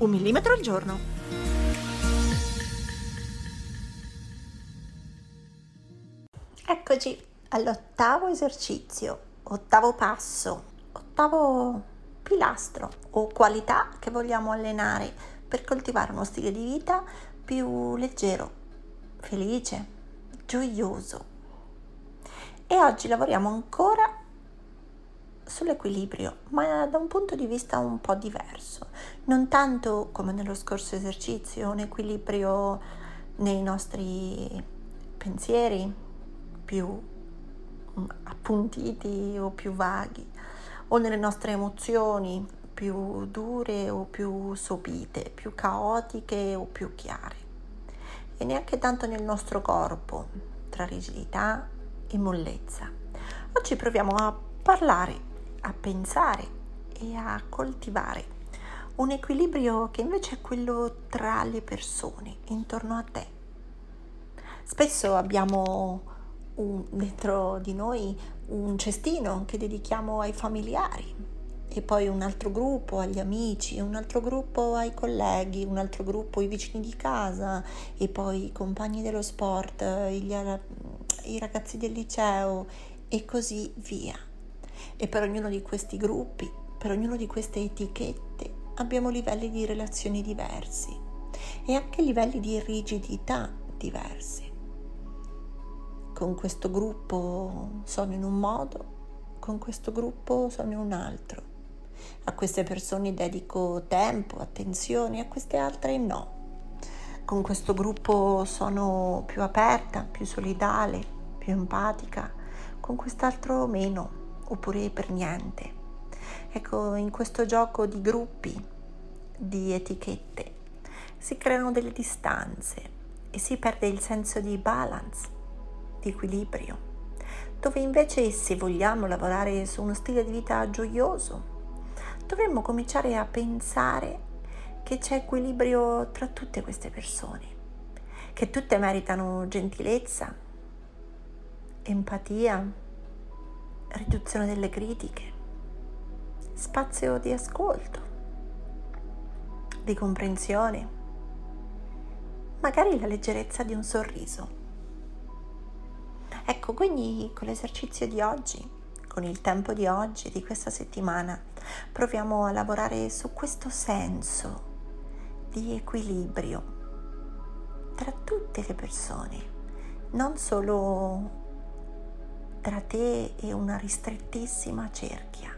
Un millimetro al giorno. Eccoci all'ottavo esercizio, ottavo passo, ottavo pilastro o qualità che vogliamo allenare per coltivare uno stile di vita più leggero, felice, gioioso. E oggi lavoriamo ancora sull'equilibrio, ma da un punto di vista un po' diverso. Non tanto come nello scorso esercizio, un equilibrio nei nostri pensieri più mm, appuntiti o più vaghi, o nelle nostre emozioni più dure o più sopite, più caotiche o più chiare. E neanche tanto nel nostro corpo, tra rigidità e mollezza. Oggi proviamo a parlare a pensare e a coltivare un equilibrio che invece è quello tra le persone, intorno a te. Spesso abbiamo un, dentro di noi un cestino che dedichiamo ai familiari e poi un altro gruppo agli amici, un altro gruppo ai colleghi, un altro gruppo ai vicini di casa e poi i compagni dello sport, gli, i ragazzi del liceo e così via. E per ognuno di questi gruppi, per ognuno di queste etichette, abbiamo livelli di relazioni diversi e anche livelli di rigidità diversi. Con questo gruppo sono in un modo, con questo gruppo sono in un altro. A queste persone dedico tempo, attenzione, a queste altre no. Con questo gruppo sono più aperta, più solidale, più empatica, con quest'altro meno oppure per niente. Ecco, in questo gioco di gruppi, di etichette, si creano delle distanze e si perde il senso di balance, di equilibrio, dove invece se vogliamo lavorare su uno stile di vita gioioso, dovremmo cominciare a pensare che c'è equilibrio tra tutte queste persone, che tutte meritano gentilezza, empatia, riduzione delle critiche, spazio di ascolto, di comprensione, magari la leggerezza di un sorriso. Ecco, quindi con l'esercizio di oggi, con il tempo di oggi, di questa settimana, proviamo a lavorare su questo senso di equilibrio tra tutte le persone, non solo tra te e una ristrettissima cerchia,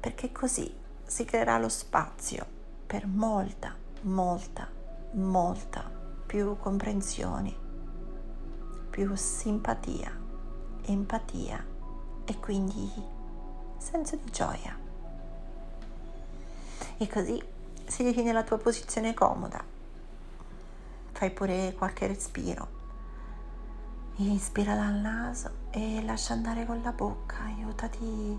perché così si creerà lo spazio per molta, molta, molta più comprensione, più simpatia, empatia e quindi senso di gioia. E così siediti nella tua posizione comoda, fai pure qualche respiro Inspira dal naso e lascia andare con la bocca, aiutati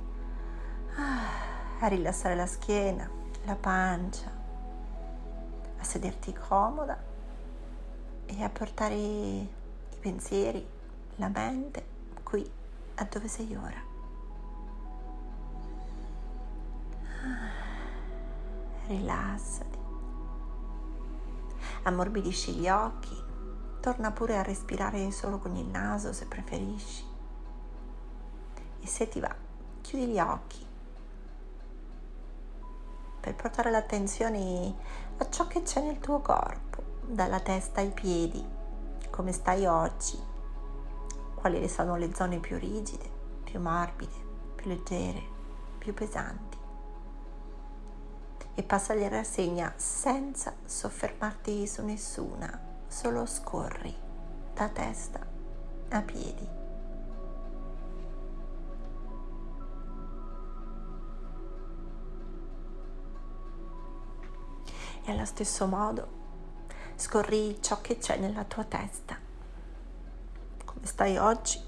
a rilassare la schiena, la pancia, a sederti comoda e a portare i pensieri, la mente qui a dove sei ora. Rilassati, ammorbidisci gli occhi Torna pure a respirare solo con il naso se preferisci. E se ti va, chiudi gli occhi per portare l'attenzione a ciò che c'è nel tuo corpo, dalla testa ai piedi, come stai oggi, quali sono le zone più rigide, più morbide, più leggere, più pesanti. E passa in rassegna senza soffermarti su nessuna solo scorri da testa a piedi. E allo stesso modo scorri ciò che c'è nella tua testa. Come stai oggi?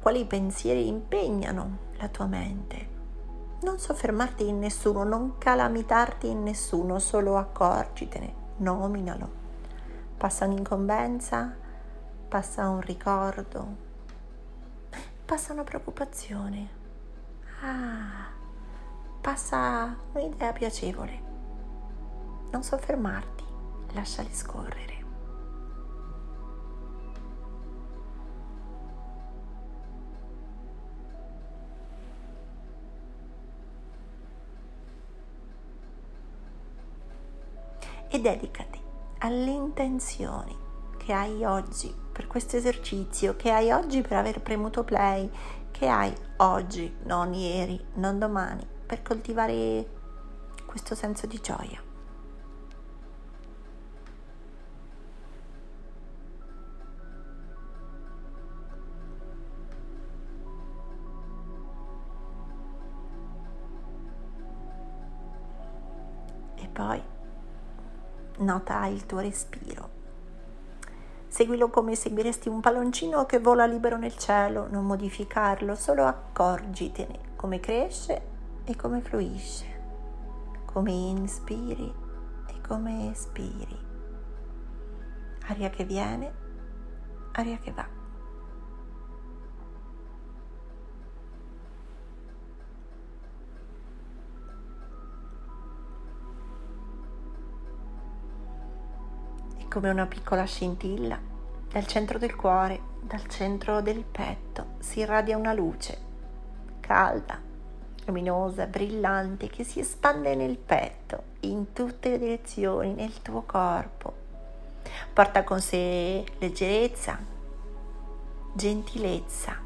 Quali pensieri impegnano la tua mente? Non soffermarti in nessuno, non calamitarti in nessuno, solo accorgitene, nominalo. Passa un'incombenza, passa un ricordo, passa una preoccupazione. Ah, passa un'idea piacevole. Non soffermarti, lasciali scorrere. E dedicati alle intenzioni che hai oggi per questo esercizio, che hai oggi per aver premuto play, che hai oggi, non ieri, non domani, per coltivare questo senso di gioia. Nota il tuo respiro. Seguilo come seguiresti un palloncino che vola libero nel cielo, non modificarlo, solo accorgitene come cresce e come fluisce, come inspiri e come espiri. Aria che viene, aria che va. Come una piccola scintilla. Dal centro del cuore, dal centro del petto, si irradia una luce calda, luminosa, brillante, che si espande nel petto, in tutte le direzioni, nel tuo corpo. Porta con sé leggerezza, gentilezza,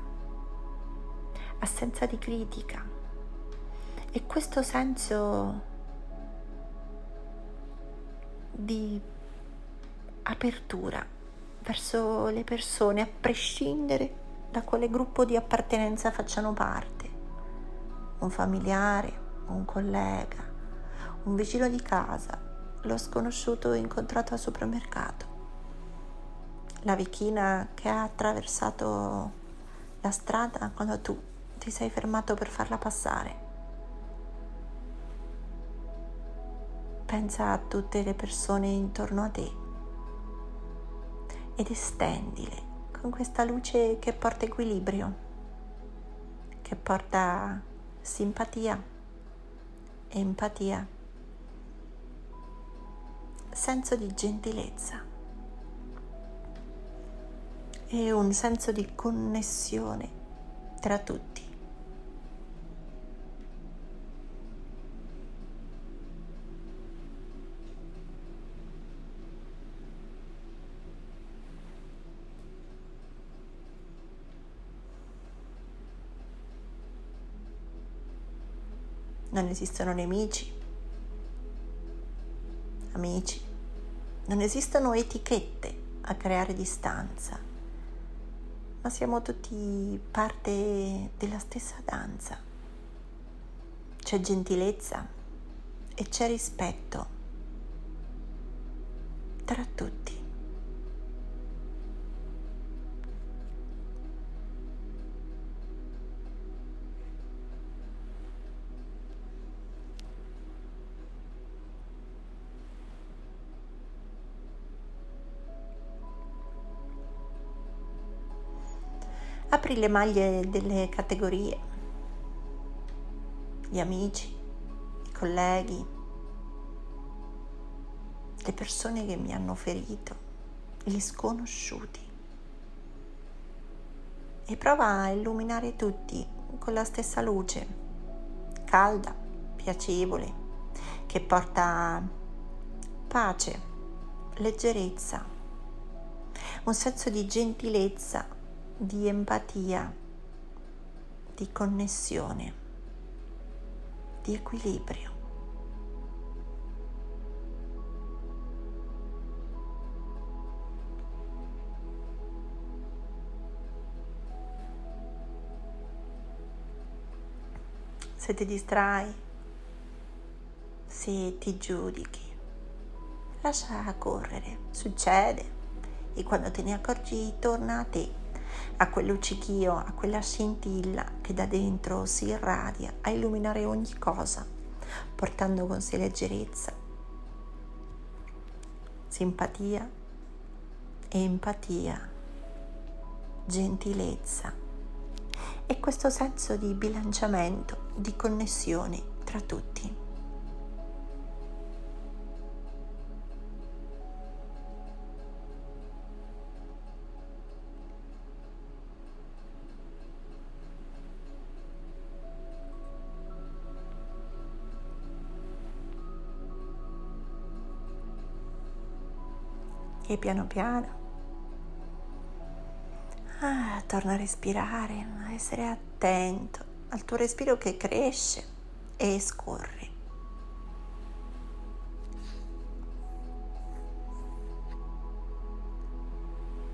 assenza di critica e questo senso di apertura verso le persone a prescindere da quale gruppo di appartenenza facciano parte. Un familiare, un collega, un vicino di casa, lo sconosciuto incontrato al supermercato, la vecchina che ha attraversato la strada quando tu ti sei fermato per farla passare. Pensa a tutte le persone intorno a te ed estendile con questa luce che porta equilibrio, che porta simpatia, empatia, senso di gentilezza e un senso di connessione tra tutti. Non esistono nemici, amici, non esistono etichette a creare distanza, ma siamo tutti parte della stessa danza. C'è gentilezza e c'è rispetto tra tutti. Apri le maglie delle categorie, gli amici, i colleghi, le persone che mi hanno ferito, gli sconosciuti. E prova a illuminare tutti con la stessa luce, calda, piacevole, che porta pace, leggerezza, un senso di gentilezza di empatia, di connessione, di equilibrio. Se ti distrai, se ti giudichi, lascia correre, succede e quando te ne accorgi torna a te, a quel luccichio, a quella scintilla che da dentro si irradia a illuminare ogni cosa, portando con sé leggerezza, simpatia, empatia, gentilezza e questo senso di bilanciamento, di connessione tra tutti. E piano piano ah, torna a respirare, a essere attento al tuo respiro che cresce e scorre.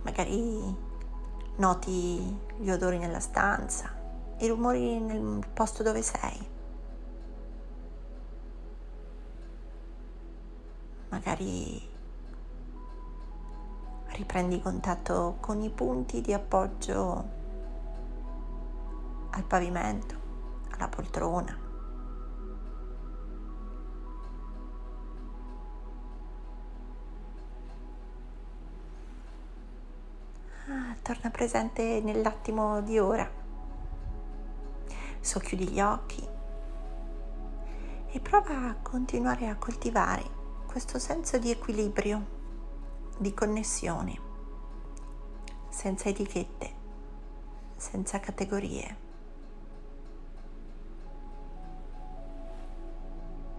Magari noti gli odori nella stanza, i rumori nel posto dove sei. Magari riprendi contatto con i punti di appoggio al pavimento, alla poltrona. Ah, torna presente nell'attimo di ora. Socchiudi gli occhi e prova a continuare a coltivare questo senso di equilibrio di connessione, senza etichette, senza categorie.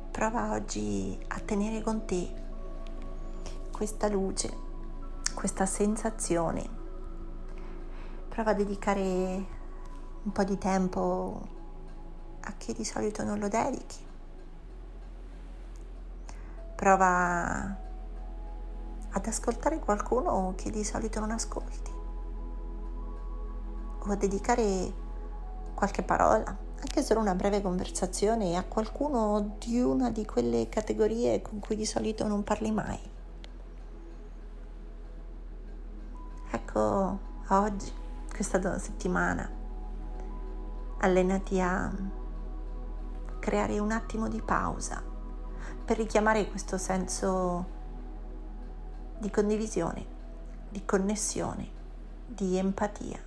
Prova oggi a tenere con te questa luce, questa sensazione. Prova a dedicare un po' di tempo a chi di solito non lo dedichi. Prova ad ascoltare qualcuno che di solito non ascolti o a dedicare qualche parola, anche solo una breve conversazione a qualcuno di una di quelle categorie con cui di solito non parli mai. Ecco, oggi, questa settimana, allenati a creare un attimo di pausa per richiamare questo senso di condivisione, di connessione, di empatia,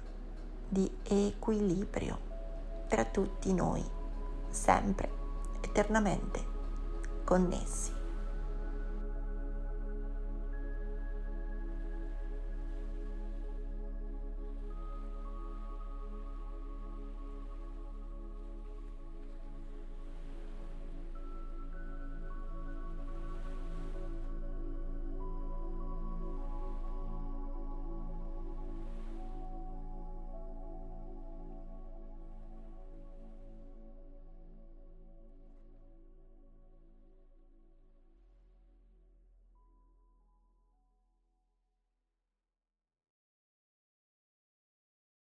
di equilibrio tra tutti noi, sempre, eternamente connessi.